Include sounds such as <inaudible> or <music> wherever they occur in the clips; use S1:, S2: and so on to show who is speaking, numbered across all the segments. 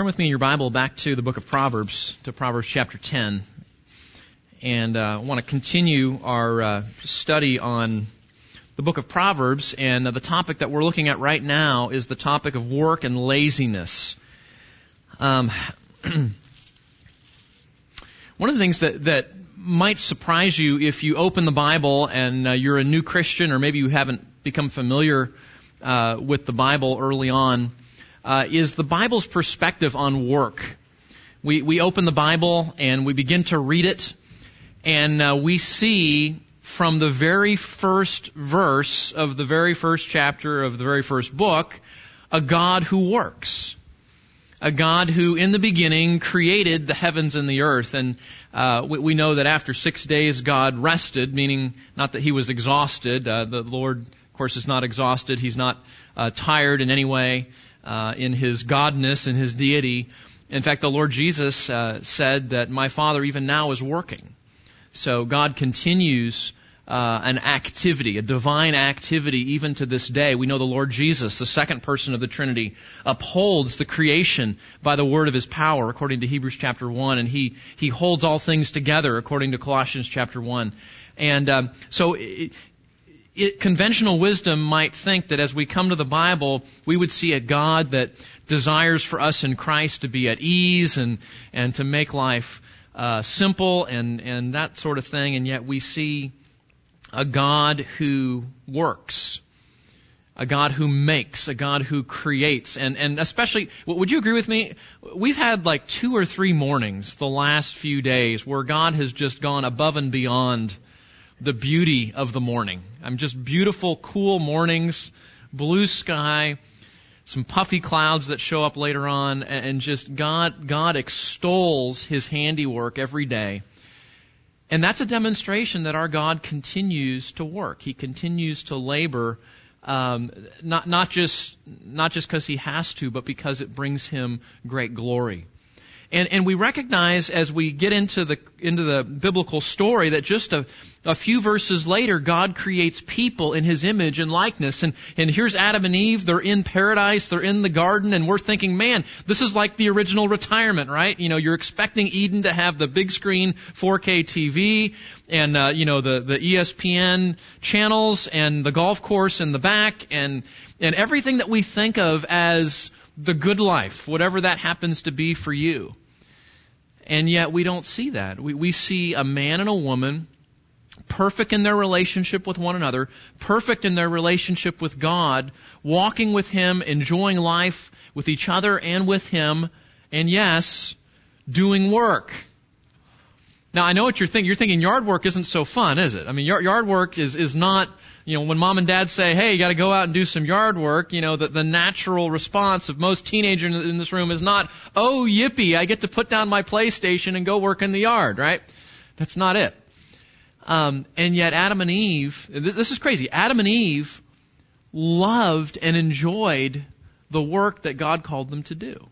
S1: Turn with me in your Bible back to the book of Proverbs, to Proverbs chapter 10. And uh, I want to continue our uh, study on the book of Proverbs. And uh, the topic that we're looking at right now is the topic of work and laziness. Um, <clears throat> one of the things that, that might surprise you if you open the Bible and uh, you're a new Christian, or maybe you haven't become familiar uh, with the Bible early on, uh, is the Bible's perspective on work. We, we open the Bible and we begin to read it, and uh, we see from the very first verse of the very first chapter of the very first book a God who works. A God who, in the beginning, created the heavens and the earth. And uh, we, we, know that after six days, God rested, meaning not that he was exhausted. Uh, the Lord, of course, is not exhausted. He's not uh, tired in any way uh, in his godness and his deity. In fact, the Lord Jesus uh, said that my Father even now is working. So God continues uh, an activity, a divine activity, even to this day. We know the Lord Jesus, the second person of the Trinity, upholds the creation by the word of his power, according to Hebrews chapter 1, and he, he holds all things together, according to Colossians chapter 1. And um, so it, conventional wisdom might think that as we come to the Bible, we would see a God that desires for us in Christ to be at ease and, and to make life uh, simple and, and that sort of thing, and yet we see a God who works, a God who makes, a God who creates, and, and especially, would you agree with me? We've had like two or three mornings the last few days where God has just gone above and beyond the beauty of the morning. I'm just beautiful, cool mornings, blue sky, some puffy clouds that show up later on, and just God, God extols His handiwork every day. And that's a demonstration that our God continues to work. He continues to labor, um, not not just not just because He has to, but because it brings Him great glory. And, and we recognize as we get into the, into the biblical story that just a, a few verses later, God creates people in His image and likeness. And, and here's Adam and Eve. They're in paradise. They're in the garden. And we're thinking, man, this is like the original retirement, right? You know, you're expecting Eden to have the big screen 4K TV and, uh, you know, the, the ESPN channels and the golf course in the back and, and everything that we think of as the good life, whatever that happens to be for you. And yet we don't see that. We, we see a man and a woman perfect in their relationship with one another, perfect in their relationship with God, walking with Him, enjoying life with each other and with Him, and yes, doing work. Now I know what you're thinking. You're thinking yard work isn't so fun, is it? I mean, yard work is, is not you know, when mom and dad say, hey, you gotta go out and do some yard work, you know, the, the natural response of most teenagers in this room is not, oh, yippee, I get to put down my PlayStation and go work in the yard, right? That's not it. Um, and yet Adam and Eve, this, this is crazy, Adam and Eve loved and enjoyed the work that God called them to do.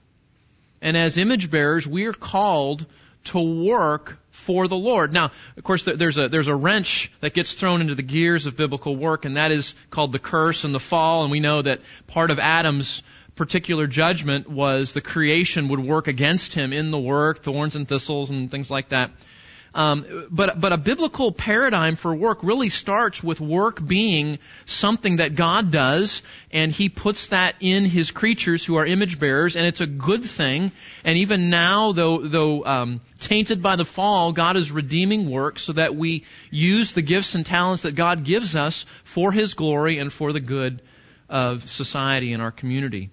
S1: And as image bearers, we are called to work for the Lord. Now, of course, there's a, there's a wrench that gets thrown into the gears of biblical work, and that is called the curse and the fall, and we know that part of Adam's particular judgment was the creation would work against him in the work, thorns and thistles and things like that. Um, but but a biblical paradigm for work really starts with work being something that God does, and He puts that in His creatures who are image bearers, and it's a good thing. And even now, though though um, tainted by the fall, God is redeeming work so that we use the gifts and talents that God gives us for His glory and for the good of society and our community.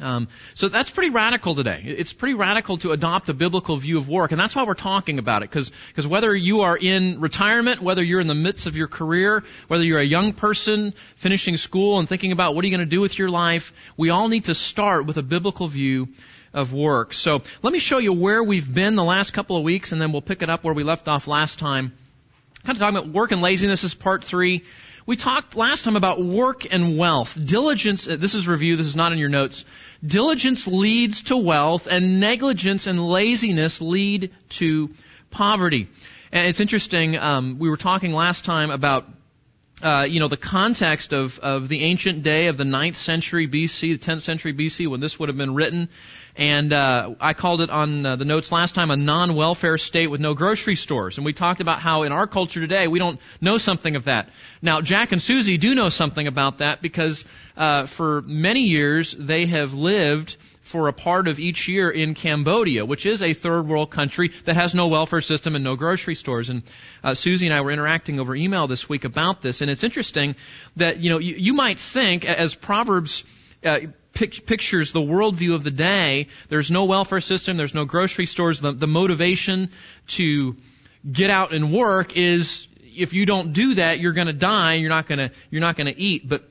S1: Um, so that's pretty radical today. It's pretty radical to adopt a biblical view of work, and that's why we're talking about it. Because whether you are in retirement, whether you're in the midst of your career, whether you're a young person finishing school and thinking about what are you going to do with your life, we all need to start with a biblical view of work. So let me show you where we've been the last couple of weeks, and then we'll pick it up where we left off last time. Kind of talking about work and laziness is part three. We talked last time about work and wealth. Diligence, uh, this is review, this is not in your notes. Diligence leads to wealth and negligence and laziness lead to poverty. And it's interesting, um, we were talking last time about uh, you know, the context of, of the ancient day of the 9th century BC, the 10th century BC, when this would have been written. And uh, I called it on uh, the notes last time a non-welfare state with no grocery stores. And we talked about how in our culture today we don't know something of that. Now, Jack and Susie do know something about that because uh, for many years they have lived for a part of each year in Cambodia, which is a third world country that has no welfare system and no grocery stores. And uh, Susie and I were interacting over email this week about this, and it's interesting that you know you, you might think as Proverbs. Uh, pictures the worldview of the day. There's no welfare system. There's no grocery stores. The, the motivation to get out and work is if you don't do that, you're going to die. You're not going to you're not going to eat. But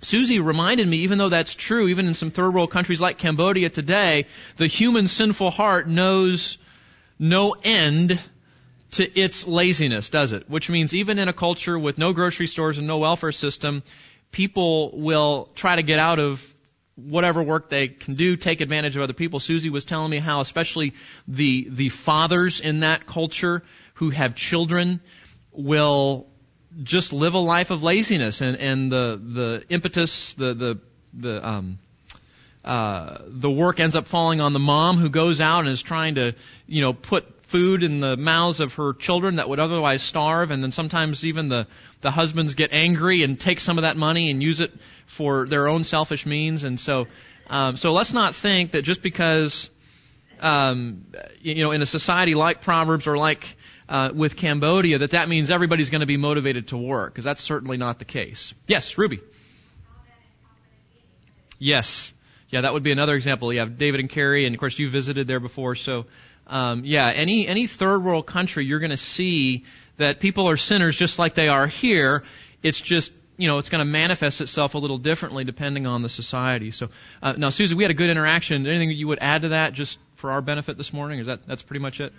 S1: Susie reminded me, even though that's true, even in some third world countries like Cambodia today, the human sinful heart knows no end to its laziness, does it? Which means even in a culture with no grocery stores and no welfare system, people will try to get out of whatever work they can do, take advantage of other people. Susie was telling me how especially the, the fathers in that culture who have children will just live a life of laziness and, and the, the impetus, the, the, the, um, uh, the work ends up falling on the mom who goes out and is trying to, you know, put food in the mouths of her children that would otherwise starve, and then sometimes even the, the husbands get angry and take some of that money and use it for their own selfish means. And so, um, so let's not think that just because, um, you know, in a society like Proverbs or like uh, with Cambodia that that means everybody's going to be motivated to work, because that's certainly not the case. Yes, Ruby. Yes. Yeah, that would be another example. You have David and Carrie, and of course you visited there before. So, um, yeah, any any third world country, you're going to see that people are sinners just like they are here. It's just you know it's going to manifest itself a little differently depending on the society. So uh, now, Susie, we had a good interaction. Anything you would add to that, just for our benefit this morning? Is that that's pretty much it?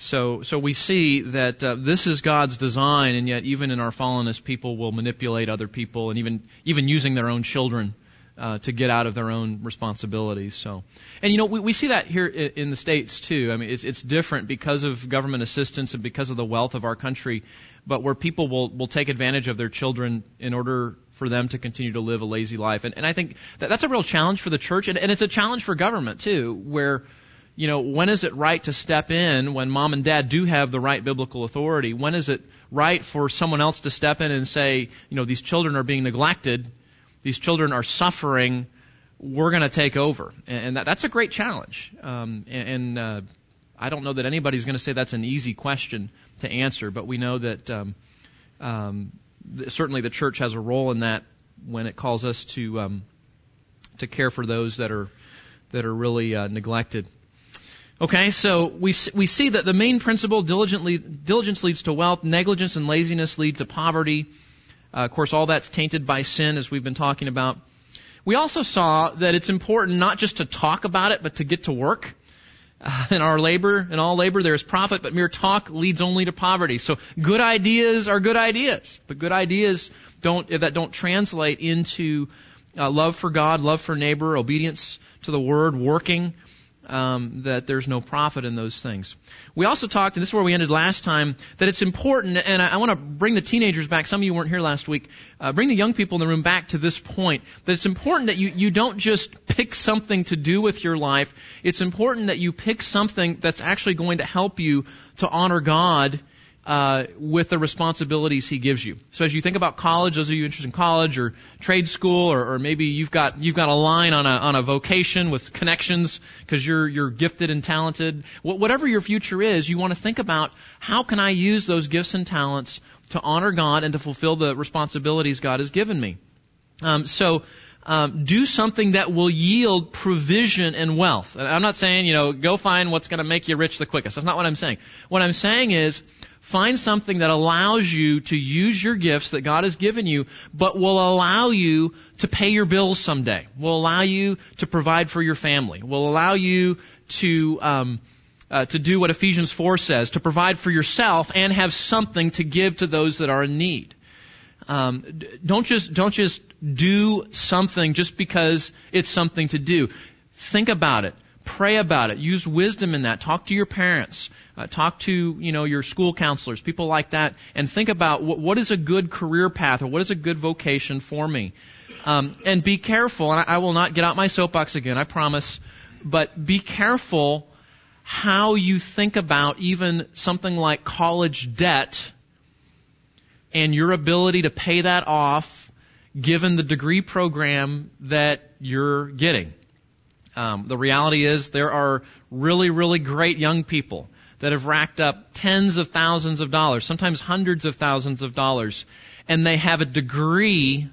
S1: So, so we see that uh, this is God's design, and yet even in our fallenness, people will manipulate other people, and even even using their own children uh, to get out of their own responsibilities. So, and you know, we, we see that here in the states too. I mean, it's it's different because of government assistance and because of the wealth of our country, but where people will will take advantage of their children in order for them to continue to live a lazy life, and and I think that that's a real challenge for the church, and, and it's a challenge for government too, where you know, when is it right to step in when mom and dad do have the right biblical authority? When is it right for someone else to step in and say, you know, these children are being neglected, these children are suffering, we're going to take over? And that, that's a great challenge. Um, and uh, I don't know that anybody's going to say that's an easy question to answer, but we know that um, um, certainly the church has a role in that when it calls us to um, to care for those that are that are really uh, neglected. Okay, so we we see that the main principle diligence leads to wealth, negligence and laziness lead to poverty. Uh, of course, all that's tainted by sin, as we've been talking about. We also saw that it's important not just to talk about it, but to get to work. Uh, in our labor, in all labor, there is profit, but mere talk leads only to poverty. So good ideas are good ideas, but good ideas don't that don't translate into uh, love for God, love for neighbor, obedience to the word, working um, that there's no profit in those things. We also talked, and this is where we ended last time, that it's important, and I, I want to bring the teenagers back. Some of you weren't here last week. Uh, bring the young people in the room back to this point. That it's important that you, you don't just pick something to do with your life. It's important that you pick something that's actually going to help you to honor God uh, with the responsibilities he gives you. So as you think about college, those of you interested in college or trade school, or, or maybe you've got you've got a line on a on a vocation with connections because you're you're gifted and talented. Whatever your future is, you want to think about how can I use those gifts and talents to honor God and to fulfill the responsibilities God has given me. Um, so. Um, do something that will yield provision and wealth. I'm not saying, you know, go find what's going to make you rich the quickest. That's not what I'm saying. What I'm saying is, Find something that allows you to use your gifts that God has given you, but will allow you to pay your bills someday. Will allow you to provide for your family. Will allow you to um, uh, to do what Ephesians 4 says, to provide for yourself and have something to give to those that are in need. Um, don't just don't just do something just because it's something to do. Think about it. Pray about it. Use wisdom in that. Talk to your parents. Uh, talk to you know your school counselors, people like that, and think about what, what is a good career path or what is a good vocation for me. Um, and be careful. And I, I will not get out my soapbox again. I promise. But be careful how you think about even something like college debt and your ability to pay that off given the degree program that you're getting. Um, the reality is there are really, really great young people that have racked up tens of thousands of dollars, sometimes hundreds of thousands of dollars, and they have a degree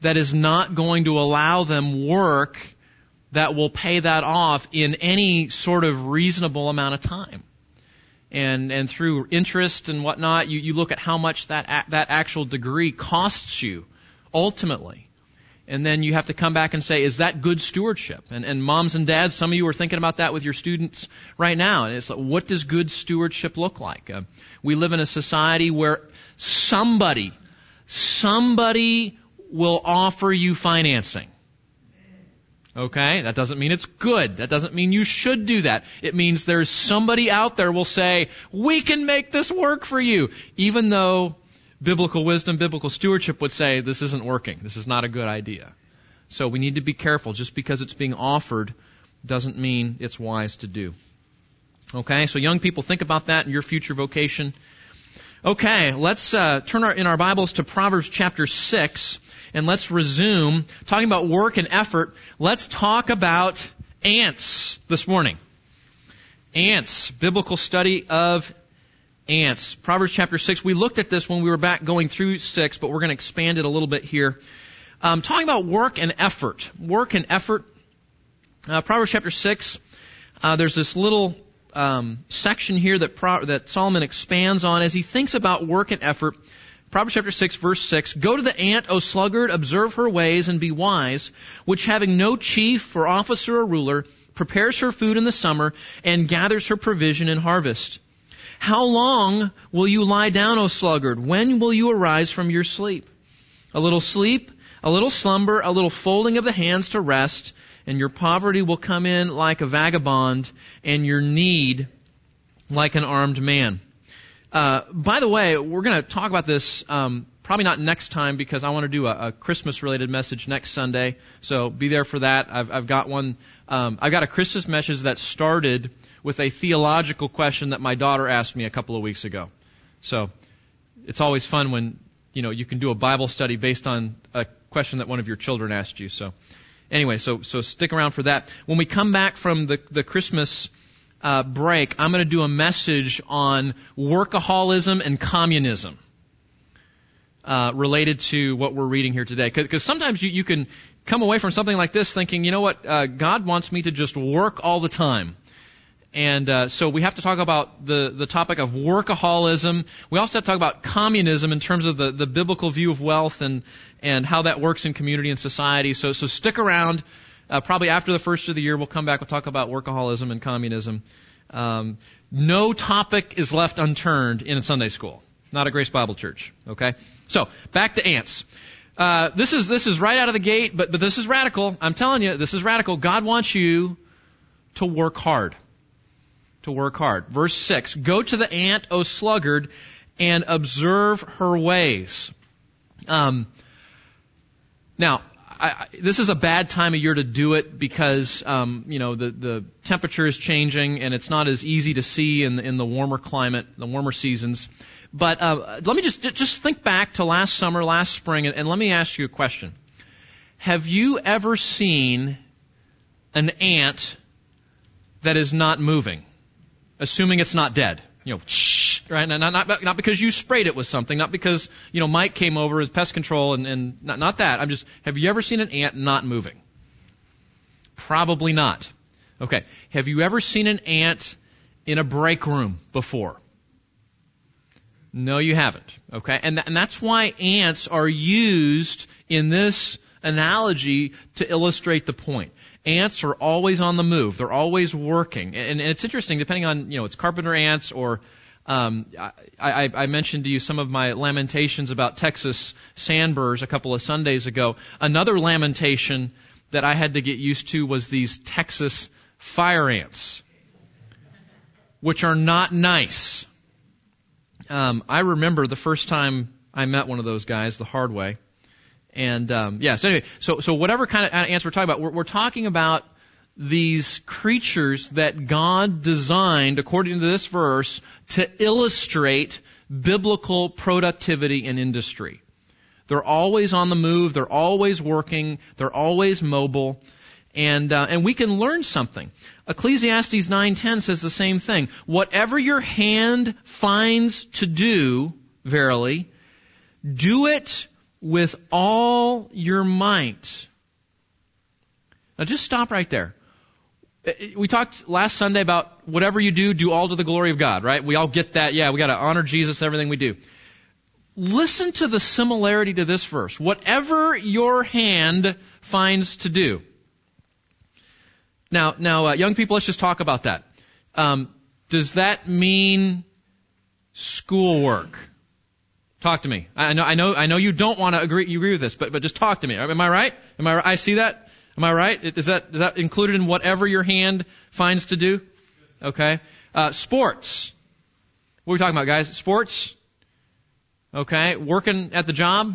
S1: that is not going to allow them work that will pay that off in any sort of reasonable amount of time and and through interest and whatnot, you, you look at how much that that actual degree costs you ultimately. And then you have to come back and say, is that good stewardship? And, and moms and dads, some of you are thinking about that with your students right now. And it's like, what does good stewardship look like? Uh, we live in a society where somebody, somebody will offer you financing. Okay? That doesn't mean it's good. That doesn't mean you should do that. It means there's somebody out there will say, we can make this work for you. Even though biblical wisdom, biblical stewardship would say this isn't working. This is not a good idea. So we need to be careful. Just because it's being offered doesn't mean it's wise to do. Okay? So young people, think about that in your future vocation. Okay, let's uh, turn our, in our Bibles to Proverbs chapter 6 and let's resume talking about work and effort. Let's talk about ants this morning. Ants, biblical study of ants. Proverbs chapter 6. We looked at this when we were back going through 6, but we're going to expand it a little bit here. Um, talking about work and effort. Work and effort. Uh, Proverbs chapter 6, uh, there's this little um, section here that, Pro- that Solomon expands on as he thinks about work and effort. Proverbs chapter 6 verse 6, Go to the ant, O sluggard, observe her ways and be wise, which having no chief or officer or ruler, prepares her food in the summer and gathers her provision in harvest. How long will you lie down, O sluggard? When will you arise from your sleep? A little sleep, a little slumber, a little folding of the hands to rest, and your poverty will come in like a vagabond, and your need like an armed man. Uh, by the way, we're going to talk about this um, probably not next time because I want to do a, a Christmas-related message next Sunday. So be there for that. I've, I've got one. Um, I've got a Christmas message that started with a theological question that my daughter asked me a couple of weeks ago. So it's always fun when you know you can do a Bible study based on a question that one of your children asked you. So anyway, so so stick around for that. When we come back from the the Christmas uh, break, I'm going to do a message on workaholism and communism. Uh, related to what we're reading here today. Because sometimes you, you can come away from something like this thinking, you know what, uh, God wants me to just work all the time. And uh, so we have to talk about the, the topic of workaholism. We also have to talk about communism in terms of the, the biblical view of wealth and, and how that works in community and society. So, so stick around. Uh, probably after the first of the year, we'll come back. We'll talk about workaholism and communism. Um, no topic is left unturned in a Sunday school. Not a Grace Bible Church. Okay. So back to ants. Uh, this is this is right out of the gate, but but this is radical. I'm telling you, this is radical. God wants you to work hard. To work hard. Verse six: Go to the ant, O sluggard, and observe her ways. Um, now, I, this is a bad time of year to do it because um, you know the the temperature is changing and it's not as easy to see in in the warmer climate, the warmer seasons. But uh, let me just just think back to last summer, last spring, and, and let me ask you a question: Have you ever seen an ant that is not moving, assuming it's not dead? You know, shh, right? Not, not, not because you sprayed it with something, not because, you know, Mike came over as pest control and, and not, not that. I'm just, have you ever seen an ant not moving? Probably not. Okay. Have you ever seen an ant in a break room before? No, you haven't. Okay. And, th- and that's why ants are used in this analogy to illustrate the point. Ants are always on the move. They're always working. And, and it's interesting, depending on, you know, it's carpenter ants or Um, I, I, I mentioned to you some of my lamentations about Texas sandburrs a couple of Sundays ago. Another lamentation that I had to get used to was these Texas fire ants, which are not nice. Um, I remember the first time I met one of those guys the hard way. And um, yeah, so anyway, so so whatever kind of answer we're talking about, we're, we're talking about these creatures that God designed, according to this verse, to illustrate biblical productivity in industry. They're always on the move. They're always working. They're always mobile. And, uh, and we can learn something. Ecclesiastes 9.10 says the same thing. Whatever your hand finds to do, verily, do it with all your might. Now just stop right there. We talked last Sunday about whatever you do, do all to the glory of God, right? We all get that. Yeah, we gotta honor Jesus, everything we do. Listen to the similarity to this verse. Whatever your hand finds to do. Now, now, uh, young people, let's just talk about that. Um, does that mean schoolwork? Talk to me. I know, I know, I know you don't want to agree, you agree with this, but, but just talk to me. Am I right? Am I right? I see that? Am I right? Is that, is that included in whatever your hand finds to do? Okay. Uh, sports. What are we talking about, guys? Sports? Okay. Working at the job?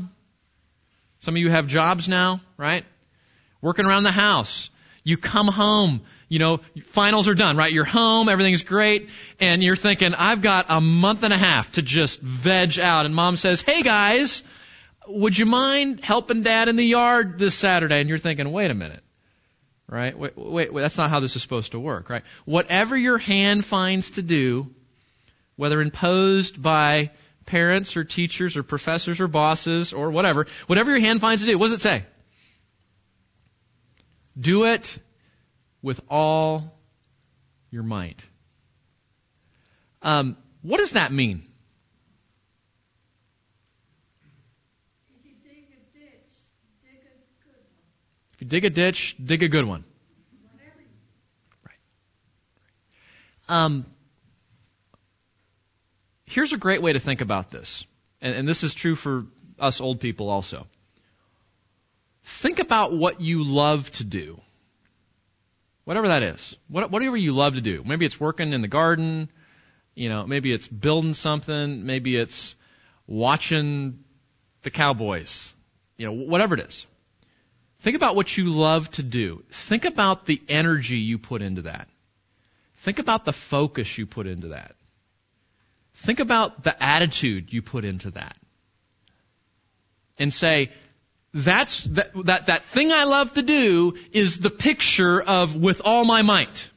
S1: Some of you have jobs now, right? Working around the house. You come home you know, finals are done, right? You're home, everything's great, and you're thinking, I've got a month and a half to just veg out. And mom says, hey guys, would you mind helping dad in the yard this Saturday? And you're thinking, wait a minute. Right? Wait, wait, wait, that's not how this is supposed to work, right? Whatever your hand finds to do, whether imposed by parents or teachers or professors or bosses or whatever, whatever your hand finds to do, what does it say? Do it with all your might. Um, what does that mean?
S2: If you dig a ditch, dig a good one.
S1: If you dig a ditch, dig a good one.
S2: Whatever you
S1: Um, here's a great way to think about this, and, and this is true for us old people also. Think about what you love to do. Whatever that is. What, whatever you love to do. Maybe it's working in the garden, you know, maybe it's building something, maybe it's watching the Cowboys, you know, whatever it is. Think about what you love to do. Think about the energy you put into that. Think about the focus you put into that. Think about the attitude you put into that. And say, that's, that, that, that thing I love to do is the picture of with all my might.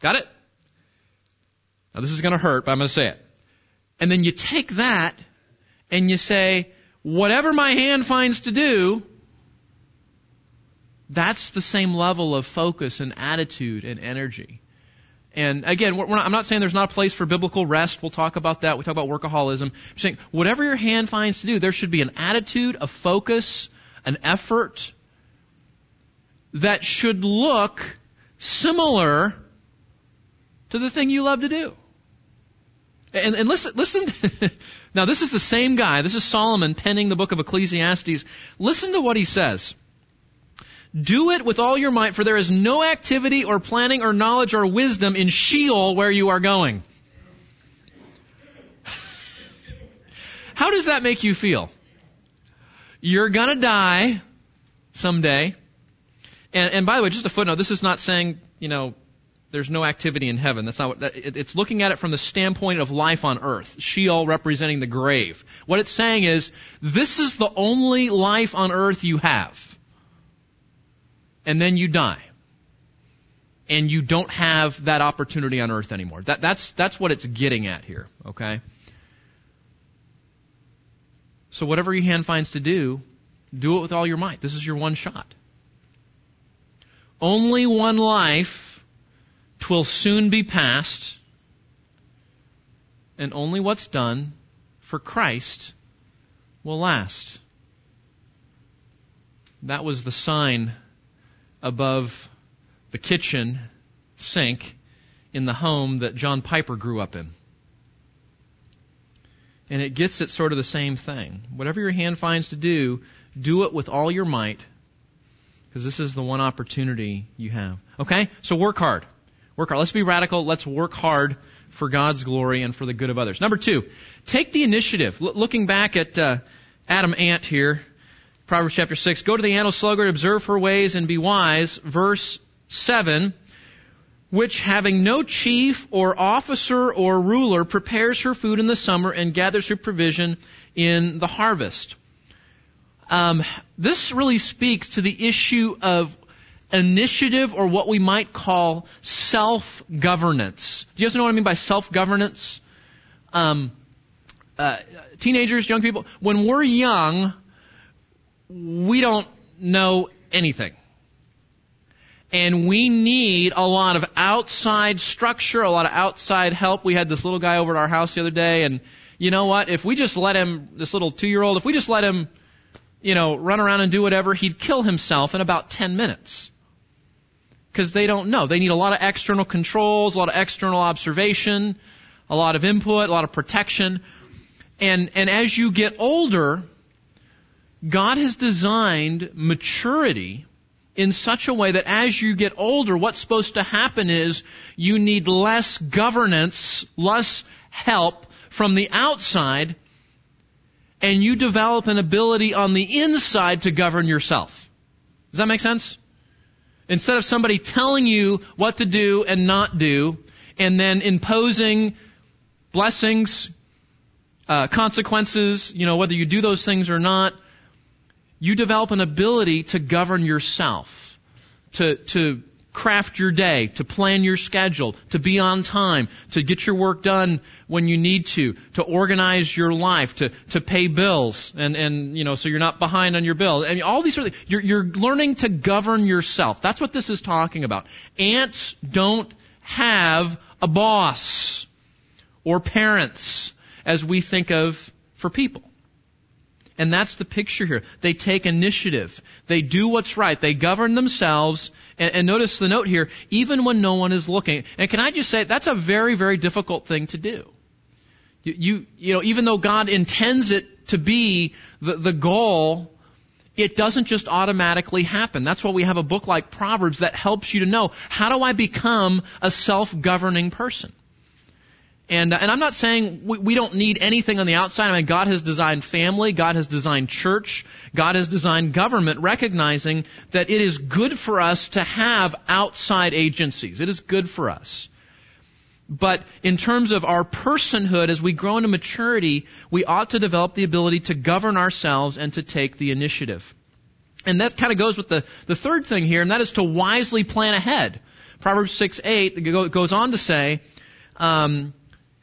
S1: Got it? Now this is gonna hurt, but I'm gonna say it. And then you take that and you say, whatever my hand finds to do, that's the same level of focus and attitude and energy. And again, not, I'm not saying there's not a place for biblical rest. We'll talk about that. We talk about workaholism. I'm saying whatever your hand finds to do, there should be an attitude, a focus, an effort that should look similar to the thing you love to do. And, and listen, listen. <laughs> now this is the same guy. This is Solomon penning the book of Ecclesiastes. Listen to what he says. Do it with all your might, for there is no activity or planning or knowledge or wisdom in Sheol where you are going. How does that make you feel? You're gonna die someday. And, and by the way, just a footnote, this is not saying, you know, there's no activity in heaven. That's not what, that, it, it's looking at it from the standpoint of life on earth. Sheol representing the grave. What it's saying is, this is the only life on earth you have and then you die. And you don't have that opportunity on earth anymore. That, that's, that's what it's getting at here, okay? So whatever your hand finds to do, do it with all your might. This is your one shot. Only one life, twill soon be past, and only what's done for Christ will last. That was the sign above the kitchen sink in the home that John Piper grew up in. And it gets at sort of the same thing. Whatever your hand finds to do, do it with all your might, because this is the one opportunity you have. Okay? So work hard. Work hard. Let's be radical. Let's work hard for God's glory and for the good of others. Number two, take the initiative. L- looking back at uh, Adam Ant here, Proverbs chapter 6, go to the ant sluggard, observe her ways, and be wise. Verse 7, which having no chief or officer or ruler prepares her food in the summer and gathers her provision in the harvest. Um, this really speaks to the issue of initiative or what we might call self-governance. Do you guys know what I mean by self-governance? Um, uh, teenagers, young people, when we're young, we don't know anything. And we need a lot of outside structure, a lot of outside help. We had this little guy over at our house the other day, and you know what? If we just let him, this little two-year-old, if we just let him, you know, run around and do whatever, he'd kill himself in about 10 minutes because they don't know. They need a lot of external controls, a lot of external observation, a lot of input, a lot of protection. And, and as you get older, God has designed maturity in such a way that as you get older, what's supposed to happen is you need less governance, less help from the outside, and you develop an ability on the inside to govern yourself. Does that make sense? Instead of somebody telling you what to do and not do, and then imposing blessings, uh, consequences, you know, whether you do those things or not, you develop an ability to govern yourself, to, to craft your day, to plan your schedule, to be on time, to get your work done when you need to, to organize your life, to, to pay bills, and, and, you know, so you're not behind on your bills. And all these sort of. You're, you're learning to govern yourself. That's what this is talking about. Ants don't have a boss or parents as we think of for people. And that's the picture here. They take initiative. They do what's right. They govern themselves. And, and, notice the note here, even when no one is looking. And can I just say, that's a very, very difficult thing to do. You, you, you know, even though God intends it to be the, the goal, it doesn't just automatically happen. That's why we have a book like Proverbs that helps you to know, how do I become a self-governing person? And, uh, and I'm not saying we, we don't need anything on the outside. I mean, God has designed family, God has designed church, God has designed government, recognizing that it is good for us to have outside agencies. It is good for us. But in terms of our personhood, as we grow into maturity, we ought to develop the ability to govern ourselves and to take the initiative. And that kind of goes with the, the third thing here, and that is to wisely plan ahead. Proverbs 6 8 goes on to say, um,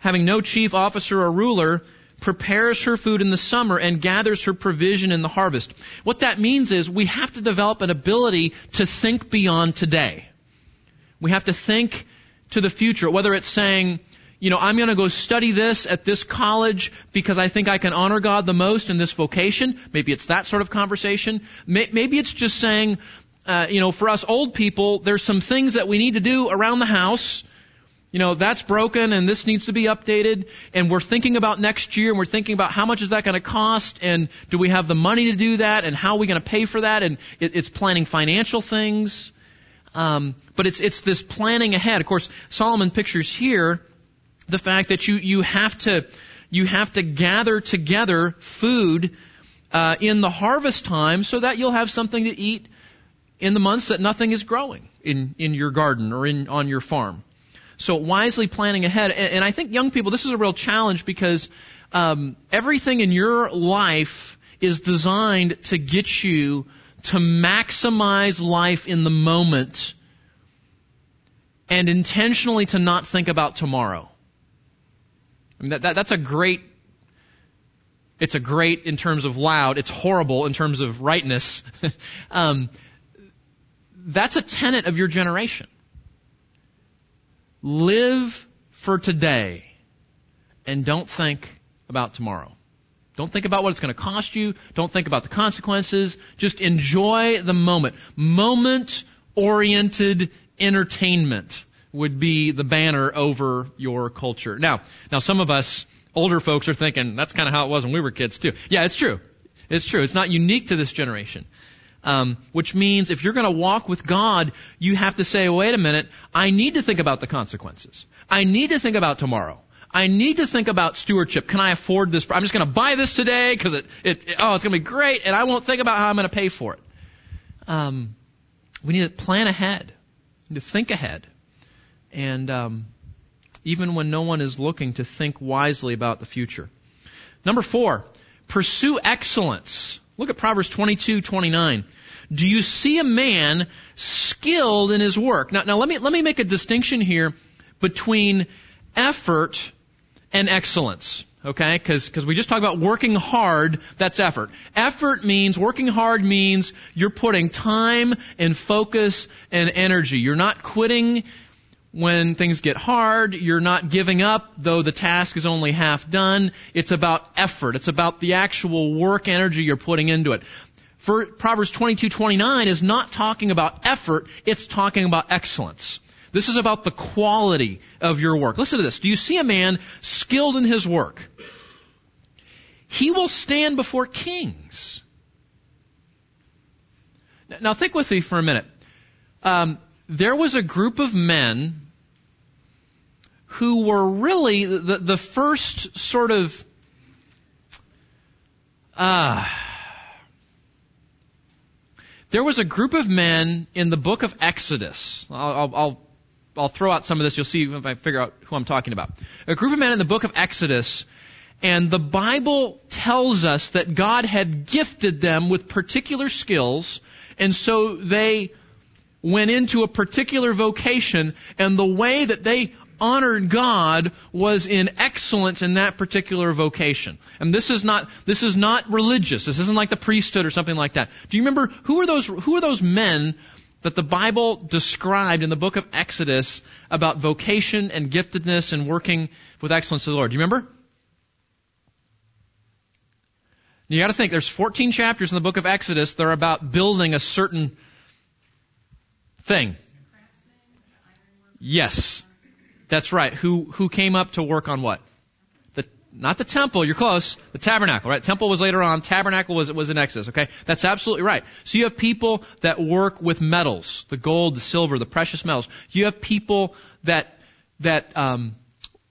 S1: having no chief officer or ruler, prepares her food in the summer and gathers her provision in the harvest. What that means is we have to develop an ability to think beyond today. We have to think to the future, whether it's saying, you know, I'm going to go study this at this college because I think I can honor God the most in this vocation. Maybe it's that sort of conversation. Maybe it's just saying, uh, you know, for us old people, there's some things that we need to do around the house you know, that's broken and this needs to be updated and we're thinking about next year and we're thinking about how much is that going to cost and do we have the money to do that and how are we going to pay for that and it, it's planning financial things. Um, but it's, it's this planning ahead. Of course, Solomon pictures here the fact that you, you have to, you have to gather together food, uh, in the harvest time so that you'll have something to eat in the months that nothing is growing in, in your garden or in, on your farm. So wisely planning ahead. And, and I think young people, this is a real challenge because um, everything in your life is designed to get you to maximize life in the moment and intentionally to not think about tomorrow. I mean, that, that, that's a great, it's a great in terms of loud, it's horrible in terms of rightness. <laughs> um, that's a tenet of your generation. Live for today and don't think about tomorrow. Don't think about what it's going to cost you. Don't think about the consequences. Just enjoy the moment. Moment oriented entertainment would be the banner over your culture. Now, now some of us Older folks are thinking that's kind of how it was when we were kids too. Yeah, it's true. It's true. It's not unique to this generation. Um, which means if you're going to walk with God, you have to say, wait a minute, I need to think about the consequences. I need to think about tomorrow. I need to think about stewardship. Can I afford this? I'm just going to buy this today because it, it, it, oh, it's going to be great, and I won't think about how I'm going to pay for it. Um, we need to plan ahead, to think ahead, and um, even when no one is looking, to think wisely about the future. Number four, pursue excellence. Look at Proverbs 22, 29. Do you see a man skilled in his work? Now, now let me, let me make a distinction here between effort and excellence. Okay? Cause, cause we just talked about working hard, that's effort. Effort means, working hard means you're putting time and focus and energy. You're not quitting when things get hard. You're not giving up, though the task is only half done. It's about effort. It's about the actual work energy you're putting into it. For Proverbs 22:29 is not talking about effort, it's talking about excellence. This is about the quality of your work. Listen to this. Do you see a man skilled in his work? He will stand before kings. Now think with me for a minute. Um, there was a group of men who were really the, the first sort of uh, there was a group of men in the book of Exodus. I'll, I'll, I'll throw out some of this. You'll see if I figure out who I'm talking about. A group of men in the book of Exodus, and the Bible tells us that God had gifted them with particular skills, and so they went into a particular vocation, and the way that they honored God was in excellence in that particular vocation. And this is not, this is not religious. This isn't like the priesthood or something like that. Do you remember who are those, who are those men that the Bible described in the book of Exodus about vocation and giftedness and working with excellence to the Lord? Do you remember? You gotta think, there's 14 chapters in the book of Exodus that are about building a certain thing. Yes. That's right. Who, who came up to work on what? The, not the temple, you're close. The tabernacle, right? Temple was later on. Tabernacle was, was in Exodus, okay? That's absolutely right. So you have people that work with metals, the gold, the silver, the precious metals. You have people that, that, um,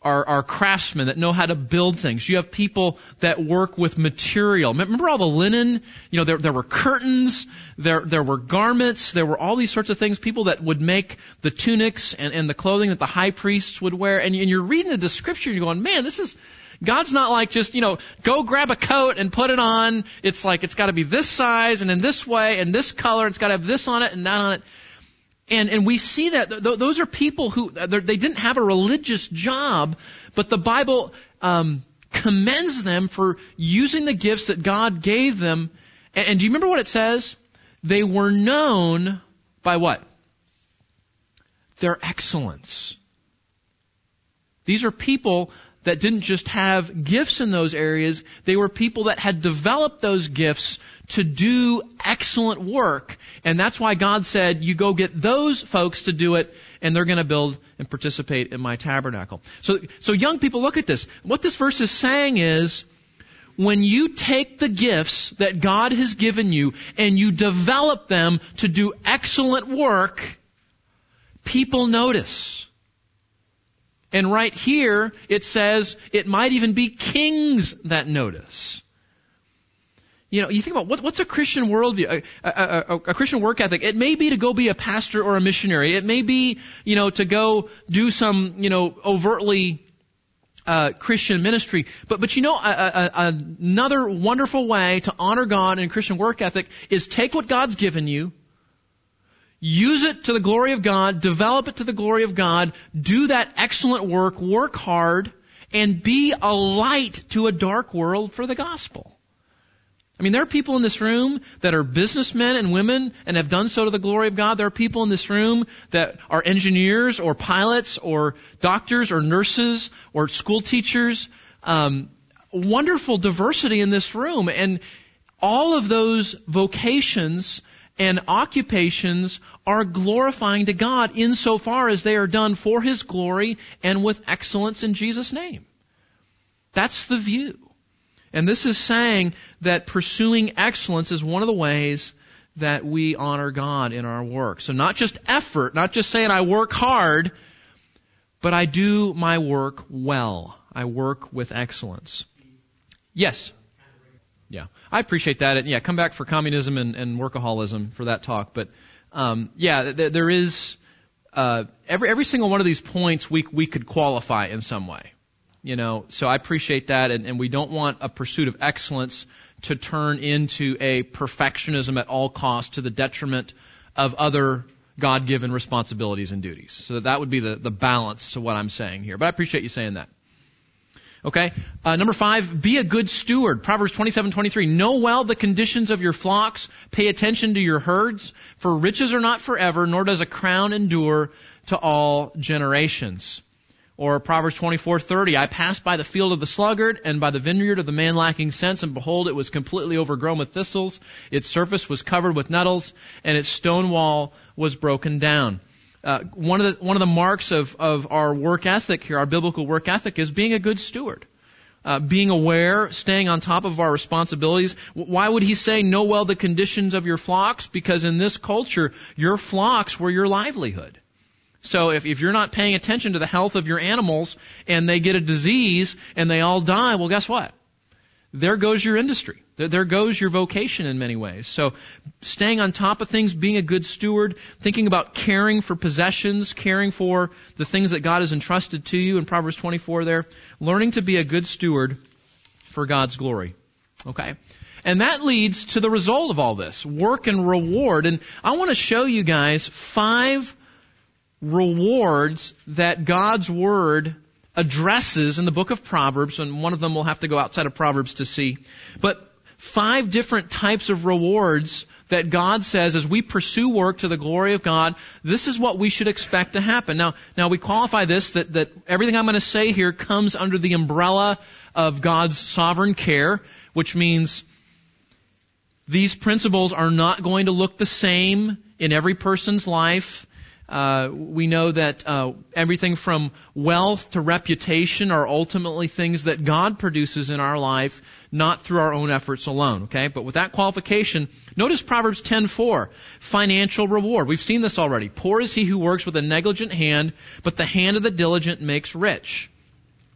S1: are, are craftsmen that know how to build things. You have people that work with material. Remember all the linen? You know, there, there were curtains, there, there were garments, there were all these sorts of things. People that would make the tunics and, and the clothing that the high priests would wear. And, and you're reading the description you're going, man, this is, God's not like just, you know, go grab a coat and put it on. It's like, it's gotta be this size and in this way and this color. It's gotta have this on it and that on it. And, and we see that th- those are people who, they didn't have a religious job, but the Bible, um, commends them for using the gifts that God gave them. And, and do you remember what it says? They were known by what? Their excellence. These are people that didn't just have gifts in those areas, they were people that had developed those gifts to do excellent work. And that's why God said, you go get those folks to do it, and they're going to build and participate in my tabernacle. So, so young people, look at this. What this verse is saying is, when you take the gifts that God has given you and you develop them to do excellent work, people notice. And right here, it says it might even be kings that notice. You know, you think about what, what's a Christian worldview, a, a, a, a, Christian work ethic. It may be to go be a pastor or a missionary. It may be, you know, to go do some, you know, overtly uh, Christian ministry. But but you know, another wonderful way to honor God in Christian work ethic is take what God's given you, use it to the glory of God, develop it to the glory of God, do that excellent work, work hard, and be a light to a dark world for the gospel. I mean, there are people in this room that are businessmen and women and have done so to the glory of God. There are people in this room that are engineers or pilots or doctors or nurses or school teachers. Um, wonderful diversity in this room. And all of those vocations and occupations are glorifying to God insofar as they are done for His glory and with excellence in Jesus' name. That's the view. And this is saying that pursuing excellence is one of the ways that we honor God in our work. So not just effort, not just saying I work hard, but I do my work well. I work with excellence. Yes. Yeah, I appreciate that. And yeah, come back for communism and, and workaholism for that talk. But um, yeah, th- there is uh, every every single one of these points we we could qualify in some way. You know, so I appreciate that, and, and we don't want a pursuit of excellence to turn into a perfectionism at all costs to the detriment of other God-given responsibilities and duties. So that, that would be the, the balance to what I'm saying here. But I appreciate you saying that. Okay. Uh, number five, be a good steward. Proverbs 27:23. Know well the conditions of your flocks. Pay attention to your herds. For riches are not forever, nor does a crown endure to all generations. Or Proverbs 24:30. I passed by the field of the sluggard and by the vineyard of the man lacking sense, and behold, it was completely overgrown with thistles. Its surface was covered with nettles, and its stone wall was broken down. Uh, one of the one of the marks of of our work ethic here, our biblical work ethic, is being a good steward. Uh, being aware, staying on top of our responsibilities. Why would he say know well the conditions of your flocks? Because in this culture, your flocks were your livelihood. So if, if you're not paying attention to the health of your animals and they get a disease and they all die, well, guess what? there goes your industry. There goes your vocation in many ways. So staying on top of things, being a good steward, thinking about caring for possessions, caring for the things that God has entrusted to you in Proverbs 24 there, learning to be a good steward for God's glory. Okay? And that leads to the result of all this, work and reward. And I want to show you guys five rewards that God's Word addresses in the book of Proverbs, and one of them we'll have to go outside of Proverbs to see. But five different types of rewards that God says as we pursue work to the glory of God, this is what we should expect to happen. Now, now we qualify this that, that everything I'm going to say here comes under the umbrella of God's sovereign care, which means these principles are not going to look the same in every person's life. Uh, we know that uh, everything from wealth to reputation are ultimately things that God produces in our life, not through our own efforts alone. Okay, but with that qualification, notice Proverbs 10:4, financial reward. We've seen this already. Poor is he who works with a negligent hand, but the hand of the diligent makes rich.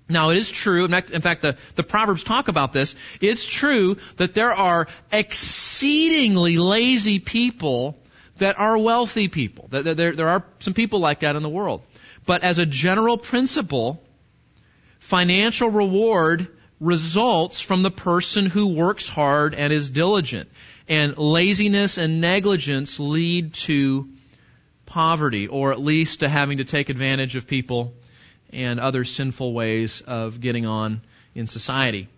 S1: Now it is true, in fact the, the Proverbs talk about this, it's true that there are exceedingly lazy people that are wealthy people. There, there, there are some people like that in the world. But as a general principle, financial reward results from the person who works hard and is diligent. And laziness and negligence lead to poverty, or at least to having to take advantage of people and other sinful ways of getting on in society.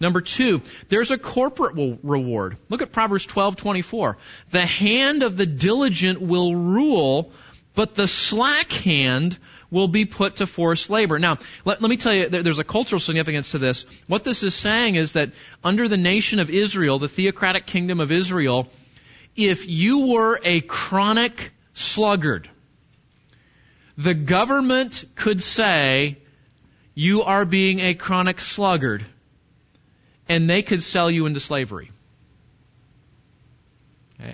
S1: Number two, there's a corporate reward. Look at Proverbs 12:24. The hand of the diligent will rule, but the slack hand will be put to forced labor. Now, let, let me tell you, there's a cultural significance to this. What this is saying is that under the nation of Israel, the theocratic kingdom of Israel, if you were a chronic sluggard, the government could say, you are being a chronic sluggard and they could sell you into slavery.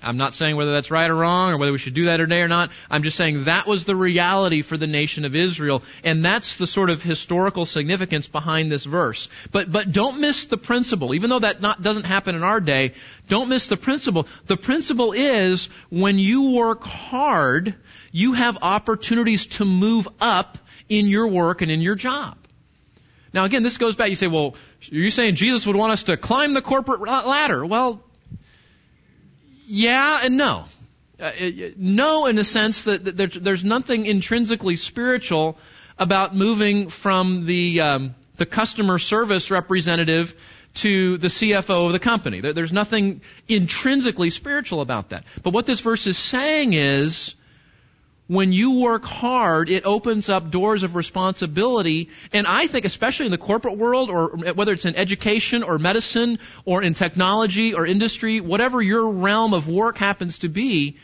S1: I'm not saying whether that's right or wrong or whether we should do that today or not. I'm just saying that was the reality for the nation of Israel. And that's the sort of historical significance behind this verse. But, but don't miss the principle. Even though that not, doesn't happen in our day, don't miss the principle. The principle is when you work hard, you have opportunities to move up in your work and in your job. Now again, this goes back, you say, well, are you saying Jesus would want us to climb the corporate ladder? Well, yeah and no. Uh, no in the sense that, that there, there's nothing intrinsically spiritual about moving from the, um, the customer service representative to the CFO of the company. There's nothing intrinsically spiritual about that. But what this verse is saying is, when you work hard, it opens up doors of responsibility. And I think, especially in the corporate world, or whether it's in education or medicine or in technology or industry, whatever your realm of work happens to be,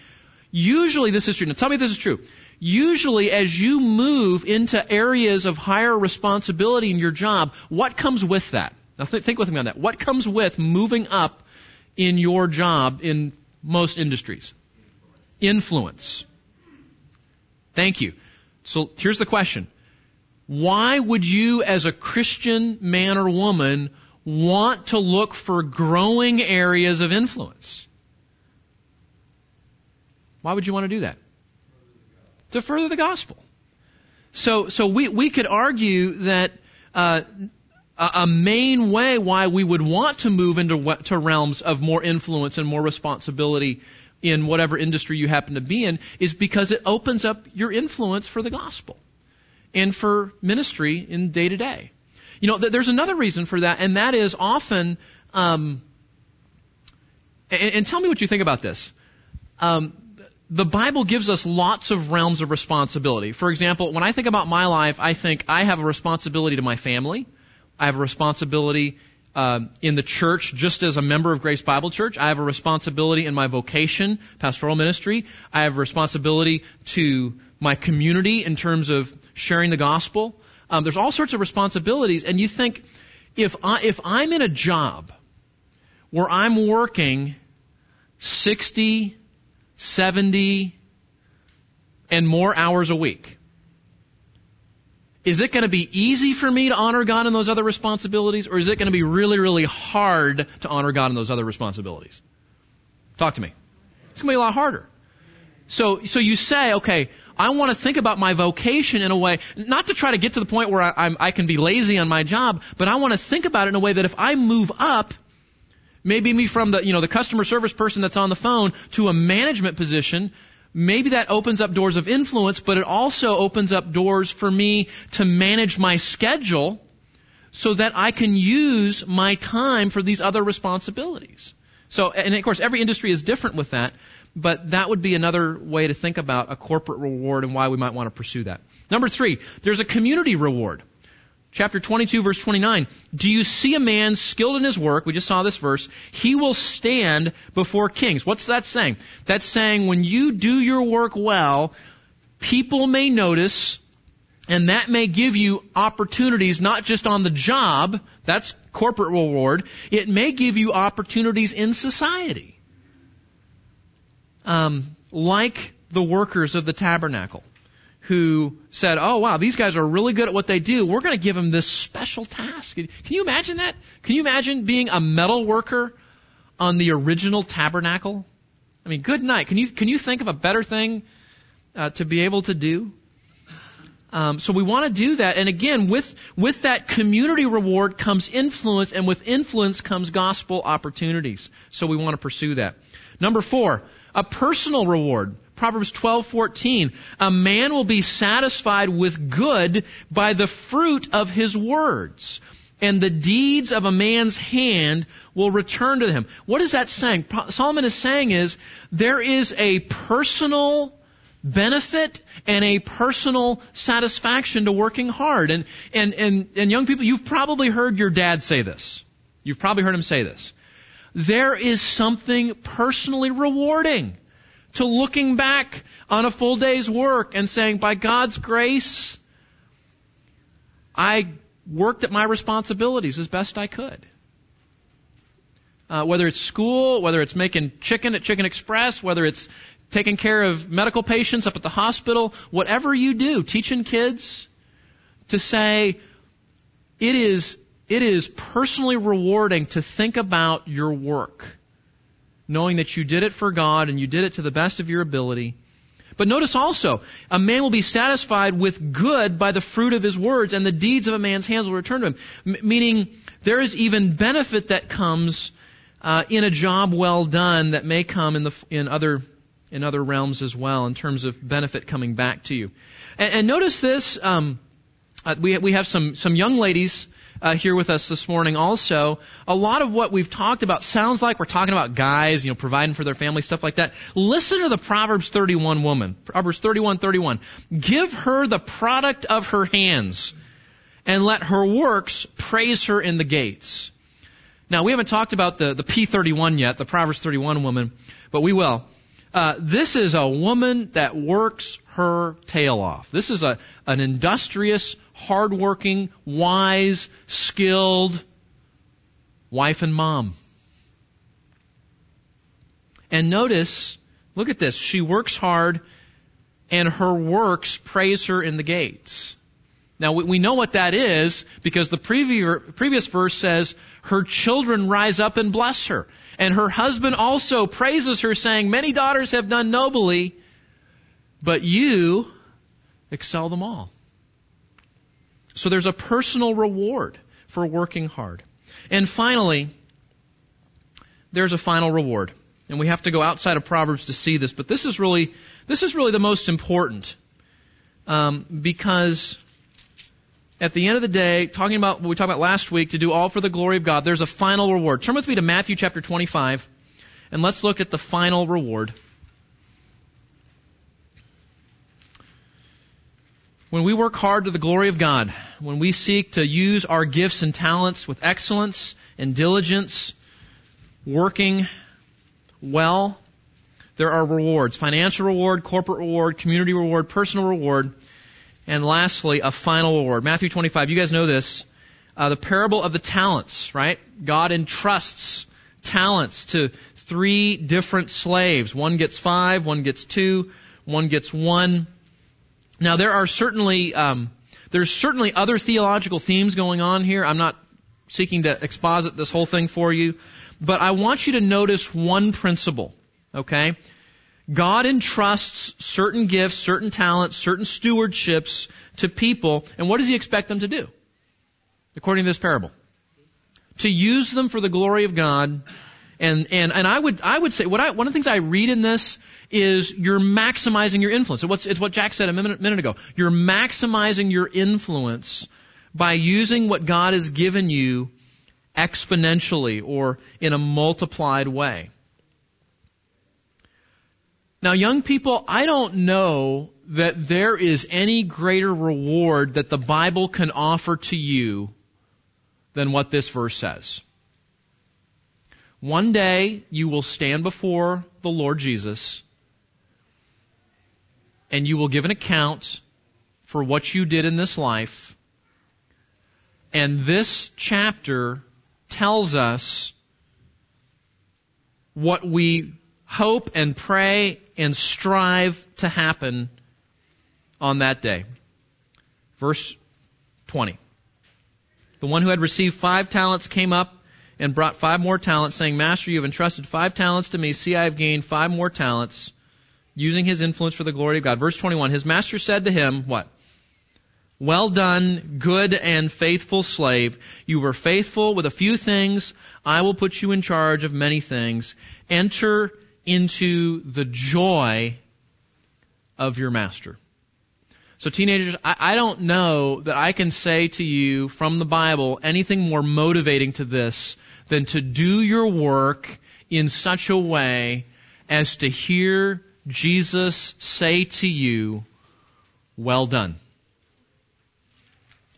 S1: usually this is true. Now tell me if this is true. usually as you move into areas of higher responsibility in your job, what comes with that? Now th- think with me on that. What comes with moving up in your job in most industries? Influence. Thank you. So here's the question. Why would you as a Christian man or woman want to look for growing areas of influence? Why would you want to do that? To further the gospel. So, so we, we could argue that uh, a main way why we would want to move into to realms of more influence and more responsibility in whatever industry you happen to be in is because it opens up your influence for the gospel and for ministry in day to day. You know, there's another reason for that, and that is often, um, and, and, tell me what you think about this. Um, the Bible gives us lots of realms of responsibility. For example, when I think about my life, I think I have a responsibility to my family. I have a responsibility um, in the church just as a member of Grace Bible Church. I have a responsibility in my vocation, pastoral ministry. I have a responsibility to my community in terms of sharing the gospel. Um, there's all sorts of responsibilities, and you think if I, if I'm in a job where I'm working 60, 70, and more hours a week, is it going to be easy for me to honor God in those other responsibilities, or is it going to be really, really hard to honor God in those other responsibilities? Talk to me. It's going to be a lot harder. So, so you say, okay, I want to think about my vocation in a way, not to try to get to the point where I, I'm, I can be lazy on my job, but I want to think about it in a way that if I move up, maybe me from the, you know, the customer service person that's on the phone to a management position, maybe that opens up doors of influence, but it also opens up doors for me to manage my schedule so that I can use my time for these other responsibilities. So, and of course, every industry is different with that, but that would be another way to think about a corporate reward and why we might want to pursue that. Number three, there's a community reward. Chapter 22 verse 29. Do you see a man skilled in his work? We just saw this verse. He will stand before kings. What's that saying? That's saying when you do your work well, people may notice and that may give you opportunities not just on the job, that's corporate reward, it may give you opportunities in society. Um, like the workers of the tabernacle who said, "Oh wow, these guys are really good at what they do. We're going to give them this special task." Can you imagine that? Can you imagine being a metal worker on the original tabernacle? I mean, good night. Can you can you think of a better thing uh, to be able to do? Um, so we want to do that, and again, with with that community reward comes influence, and with influence comes gospel opportunities. So we want to pursue that. Number four, a personal reward. Proverbs 12:14 A man will be satisfied with good by the fruit of his words and the deeds of a man's hand will return to him. What is that saying? Solomon is saying is there is a personal benefit and a personal satisfaction to working hard. And, and, and, and young people, you've probably heard your dad say this. You've probably heard him say this. There is something personally rewarding to looking back on a full day's work and saying, by God's grace, I worked at my responsibilities as best I could. Uh, whether it's school, whether it's making chicken at Chicken Express, whether it's taking care of medical patients up at the hospital, whatever you do, teaching kids to say, it is, it is personally rewarding to think about your work knowing that you did it for God and you did it to the best of your ability. But notice also, a man will be satisfied with good by the fruit of his words, and the deeds of a man's hands will return to him. M- meaning, there is even benefit that comes uh, in a job well done that may come in the in other in other realms as well, in terms of benefit coming back to you. And, and notice this: um, uh, we we have some some young ladies uh, here with us this morning also. A lot of what we've talked about sounds like we're talking about guys, you know, providing for their family, stuff like that. Listen to the Proverbs 31 woman. Proverbs 31, 31. Give her the product of her hands and let her works praise her in the gates. Now, we haven't talked about the, the P31 yet, the Proverbs 31 woman, but we will. Uh, this is a woman that works her tail off. This is a, an industrious, hardworking, wise, skilled wife and mom. And notice, look at this. She works hard and her works praise her in the gates. Now we, know what that is because the previous verse says, her children rise up and bless her. And her husband also praises her saying, many daughters have done nobly, but you excel them all. So there's a personal reward for working hard. And finally, there's a final reward. And we have to go outside of Proverbs to see this, but this is really, this is really the most important. Um, because at the end of the day, talking about what we talked about last week, to do all for the glory of God, there's a final reward. Turn with me to Matthew chapter 25, and let's look at the final reward. When we work hard to the glory of God, when we seek to use our gifts and talents with excellence and diligence, working well, there are rewards. Financial reward, corporate reward, community reward, personal reward, and lastly, a final reward. Matthew 25, you guys know this. Uh, the parable of the talents, right? God entrusts talents to three different slaves. One gets five, one gets two, one gets one. Now there are certainly um, there's certainly other theological themes going on here. I'm not seeking to exposit this whole thing for you, but I want you to notice one principle. Okay, God entrusts certain gifts, certain talents, certain stewardships to people, and what does He expect them to do? According to this parable, to use them for the glory of God. And and and I would I would say what I one of the things I read in this is you're maximizing your influence. It's, it's what Jack said a minute, minute ago. You're maximizing your influence by using what God has given you exponentially or in a multiplied way. Now, young people, I don't know that there is any greater reward that the Bible can offer to you than what this verse says. One day you will stand before the Lord Jesus and you will give an account for what you did in this life. And this chapter tells us what we hope and pray and strive to happen on that day. Verse 20. The one who had received five talents came up and brought five more talents, saying, Master, you have entrusted five talents to me. See, I have gained five more talents using his influence for the glory of God. Verse 21, his master said to him, what? Well done, good and faithful slave. You were faithful with a few things. I will put you in charge of many things. Enter into the joy of your master. So teenagers, I, I, don't know that I can say to you from the Bible anything more motivating to this than to do your work in such a way as to hear Jesus say to you, well done.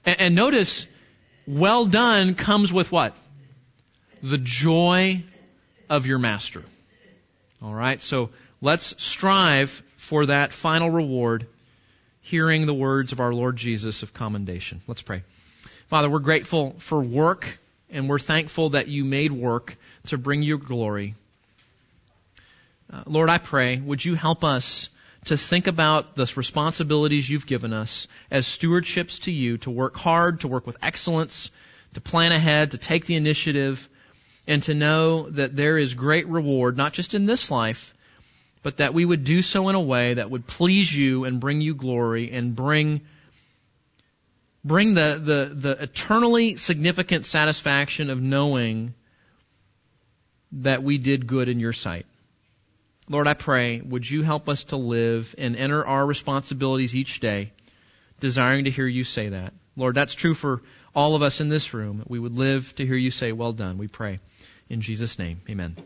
S1: And, and notice, well done comes with what? The joy of your master. Alright, so let's strive for that final reward, hearing the words of our Lord Jesus of commendation. Let's pray. Father, we're grateful for work, and we're thankful that you made work to bring your glory. Uh, Lord, I pray, would you help us to think about the responsibilities you've given us as stewardships to you, to work hard, to work with excellence, to plan ahead, to take the initiative, and to know that there is great reward, not just in this life, but that we would do so in a way that would please you and bring you glory and bring bring the, the, the eternally significant satisfaction of knowing that we did good in your sight. Lord, I pray, would you help us to live and enter our responsibilities each day, desiring to hear you say that. Lord, that's true for all of us in this room. We would live to hear you say, well done. We pray. In Jesus' name, amen.